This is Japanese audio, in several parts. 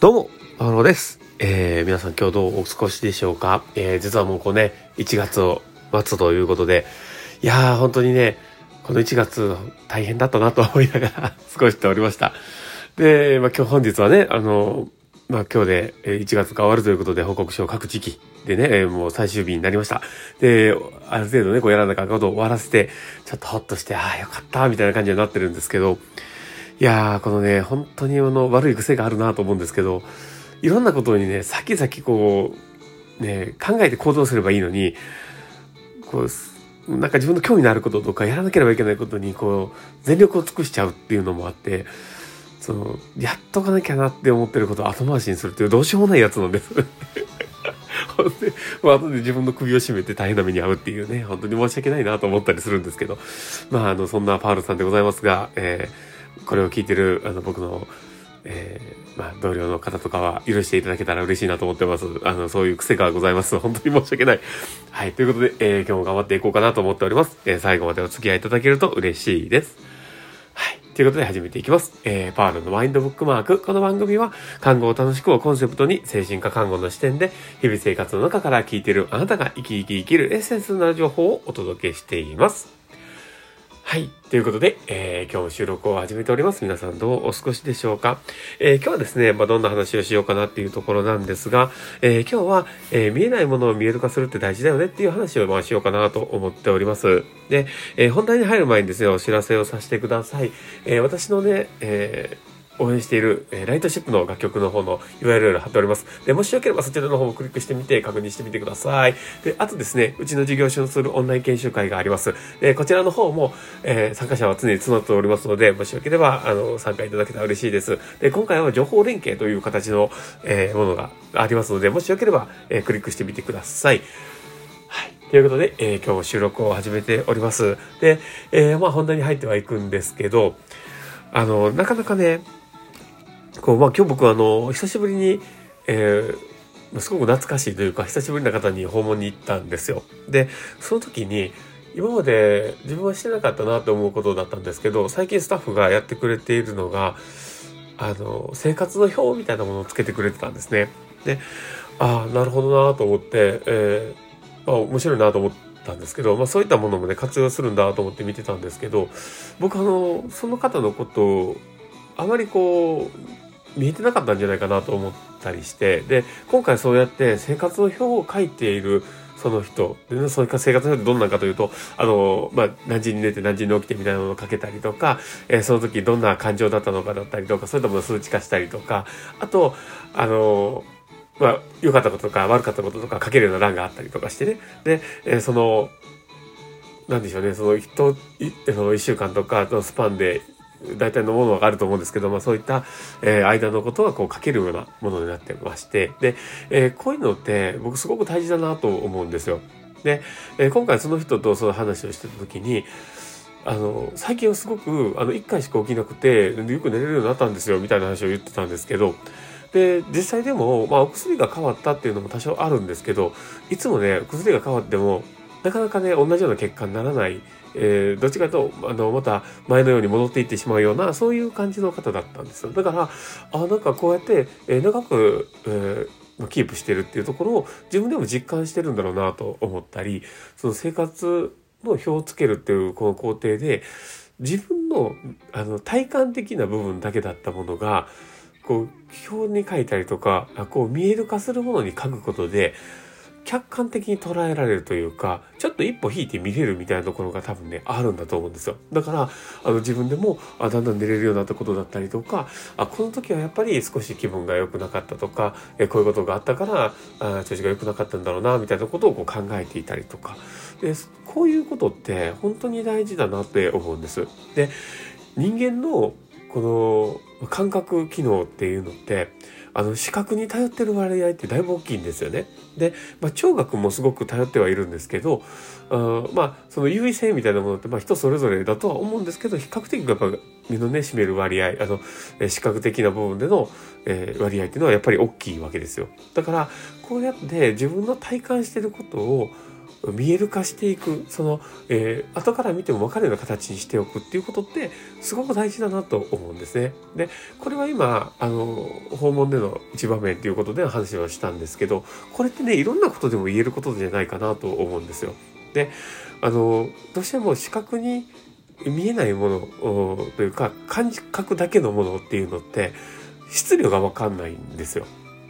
どうも、マロです。えー、皆さん今日どうお過ごしでしょうか？えー、実はもうこうね、1月を待つということで、いやー、本当にね、この1月大変だったなと思いながら 過ごしておりました。で、まあ今日本日はね、あの、まあ今日で1月が終わるということで報告書を書く時期でね、もう最終日になりました。で、ある程度ね、こうやらなかったことを終わらせて、ちょっとほっとして、ああ、よかった、みたいな感じになってるんですけど、いやー、このね、本当にあの、悪い癖があるなと思うんですけど、いろんなことにね、先々こう、ね、考えて行動すればいいのに、こう、なんか自分の興味のあることとか、やらなければいけないことに、こう、全力を尽くしちゃうっていうのもあって、その、やっとかなきゃなって思ってることを後回しにするっていうどうしようもないやつなんです。ほんで、まあ、後で自分の首を絞めて大変な目に遭うっていうね、本当に申し訳ないなと思ったりするんですけど、まあ、あの、そんなパールさんでございますが、えーこれを聞いてる、あの、僕の、えー、まあ、同僚の方とかは許していただけたら嬉しいなと思ってます。あの、そういう癖がございます。本当に申し訳ない。はい。ということで、えー、今日も頑張っていこうかなと思っております。えー、最後までお付き合いいただけると嬉しいです。はい。ということで始めていきます。えー、パールのマインドブックマーク。この番組は、看護を楽しくをコンセプトに、精神科看護の視点で、日々生活の中から聞いているあなたが生き生き生きるエッセンスな情報をお届けしています。はい。ということで、えー、今日収録を始めております。皆さんどうお過ごしでしょうか、えー、今日はですね、まあ、どんな話をしようかなっていうところなんですが、えー、今日は、え、見えないものを見える化するって大事だよねっていう話をまあしようかなと思っております。で、え本題に入る前にですね、お知らせをさせてください。え私のね、えー応援している、えー、ライトシップの楽曲の方の URL 貼っております。で、もしよければそちらの方もクリックしてみて確認してみてください。で、あとですね、うちの事業所のするオンライン研修会があります。で、こちらの方も、えー、参加者は常に募っておりますので、もしよければ、あの、参加いただけたら嬉しいです。で、今回は情報連携という形の、えー、ものがありますので、もしよければ、え、クリックしてみてください。はい。ということで、え、今日収録を始めております。で、え、まあ本題に入ってはいくんですけど、あの、なかなかね、こう、まあ今日僕はあの、久しぶりに、えー、すごく懐かしいというか、久しぶりな方に訪問に行ったんですよ。で、その時に、今まで自分はしてなかったなと思うことだったんですけど、最近スタッフがやってくれているのが、あの、生活の表みたいなものをつけてくれてたんですね。で、ああ、なるほどなと思って、えー、まあ面白いなと思ったんですけど、まあそういったものもね、活用するんだと思って見てたんですけど、僕あの、その方のことを、あまりこう、見えてなかったんじゃないかなと思ったりして、で、今回そうやって生活の表を書いているその人。で、そういう生活の表ってどんなんかというと、あの、まあ、何時に寝て何時に起きてみたいなものを書けたりとか、えー、その時どんな感情だったのかだったりとか、そういったものを数値化したりとか、あと、あの、まあ、良かったこととか悪かったこととか書けるような欄があったりとかしてね。で、えー、その、なんでしょうね、その人、その一週間とかのスパンで大体のものがあると思うんですけど、まあそういった、えー、間のことがこう書けるようなものになってまして、で、えー、こういうのって僕すごく大事だなと思うんですよ。で、えー、今回その人とその話をしてた時に、あの、最近はすごく、あの、一回しか起きなくて、よく寝れるようになったんですよ、みたいな話を言ってたんですけど、で、実際でも、まあ、お薬が変わったっていうのも多少あるんですけど、いつもね、薬が変わっても、なかなかね、同じような結果にならないえー、どっちかとあのまた前のように戻っていってしまうようなそういう感じの方だったんですよ。だからあなんかこうやって、えー、長く、えー、キープしてるっていうところを自分でも実感してるんだろうなと思ったりその生活の表をつけるっていうこの工程で自分のあの体感的な部分だけだったものがこう表に書いたりとかこう見える化するものに書くことで客観的に捉えられるというか、ちょっと一歩引いて見れるみたいなところが多分ね、あるんだと思うんですよ。だから、あの自分でも、あだんだん寝れるようになったことだったりとか、あ、この時はやっぱり少し気分が良くなかったとか、えこういうことがあったから、あ調子が良くなかったんだろうな、みたいなことをこう考えていたりとか。で、こういうことって本当に大事だなって思うんです。で、人間のこの感覚機能っていうのって、あの視覚に頼ってる割合ってだいぶ大きいんですよね。で、まあ、聴覚もすごく頼ってはいるんですけどあまあその優位性みたいなものって、まあ、人それぞれだとは思うんですけど比較的やっぱ身のね占める割合あの視覚的な部分での、え、割合っていうのはやっぱり大きいわけですよ。だからこうやって自分の体感してることを見える化していく、その、えー、後から見ても分かるような形にしておくっていうことって、すごく大事だなと思うんですね。で、これは今、あの、訪問での一場面ということで話をしたんですけど、これってね、いろんなことでも言えることじゃないかなと思うんですよ。で、あの、どうしても視覚に見えないものというか、感覚だけのものっていうのって、質量が分かんないんですよ。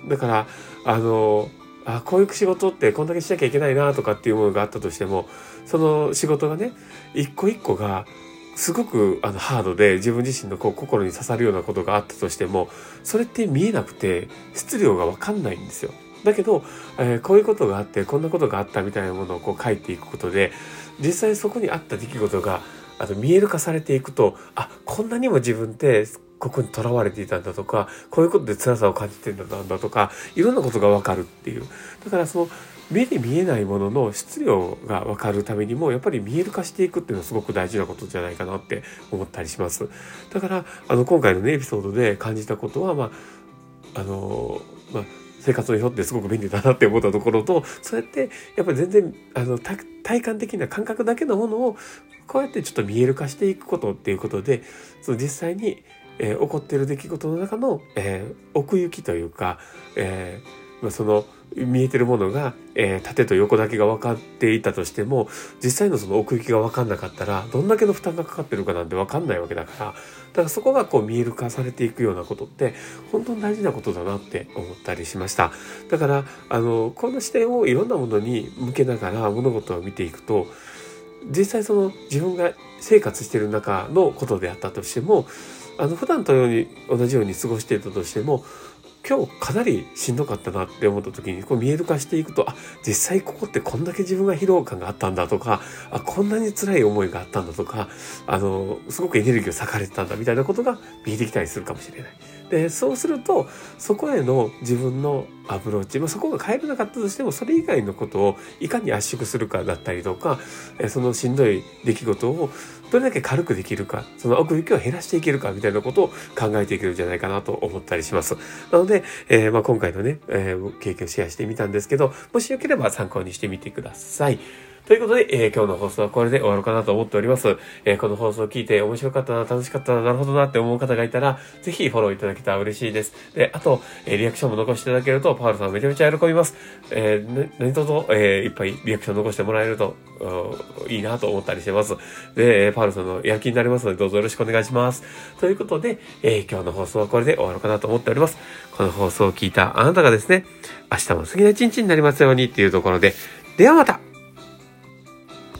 だから、あの、あこういう仕事ってこんだけしなきゃいけないなとかっていうものがあったとしてもその仕事がね一個一個がすごくあのハードで自分自身のこう心に刺さるようなことがあったとしてもそれって見えなくて質量が分かんないんですよ。だけど、えー、こういうことがあってこんなことがあったみたいなものをこう書いていくことで実際そこにあった出来事があの見える化されていくとあこんなにも自分ってここにとらわれていたんだとか、こういうことで辛さを感じてんだなんだとか、いろんなことがわかるっていう。だからその、目で見えないものの質量がわかるためにも、やっぱり見える化していくっていうのはすごく大事なことじゃないかなって思ったりします。だから、あの、今回のね、エピソードで感じたことは、まあ、あの、まあ、生活の表ってすごく便利だなって思ったところと、そうやってやっぱり全然あの体感的な感覚だけのものをこうやってちょっと見える化していくことっていうことで、その実際にえー、起こっている出来事の中の、えー、奥行きというか、えーその見えてるものが、えー、縦と横だけが分かっていたとしても実際のその奥行きが分かんなかったらどんだけの負担がかかってるかなんて分かんないわけだからだからそこがこう見える化されていくようなことって本当に大事なことだなって思ったりしました。だからあのこの視点をいろんなものに向けながら物事を見ていくと実際その自分が生活してる中のことであったとしてもあの普段と同じように過ごしていたとしても今日かなりしんどかったなって思った時にこう見える化していくとあ実際ここってこんだけ自分が疲労感があったんだとかあこんなに辛い思いがあったんだとかあのすごくエネルギーを割かれてたんだみたいなことが見えてきたりするかもしれない。でそうするとそこへの自分のアプローチ、まあ、そこが変えれなかったとしてもそれ以外のことをいかに圧縮するかだったりとかそのしんどい出来事をどれだけ軽くできるかその奥行きを減らしていけるかみたいなことを考えていけるんじゃないかなと思ったりします。なので、えー、まあ今回のね、えー、経験をシェアしてみたんですけどもしよければ参考にしてみてください。ということで、えー、今日の放送はこれで終わるかなと思っております。えー、この放送を聞いて面白かったな、楽しかったな、なるほどなって思う方がいたら、ぜひフォローいただけたら嬉しいです。で、あと、えー、リアクションも残していただけると、パウルさんめちゃめちゃ喜びます。えー、何卒、えー、いっぱいリアクション残してもらえると、いいなと思ったりしてます。で、パウルさんのやる気になりますので、どうぞよろしくお願いします。ということで、えー、今日の放送はこれで終わるかなと思っております。この放送を聞いたあなたがですね、明日も素敵な一日になりますようにっていうところで、ではまた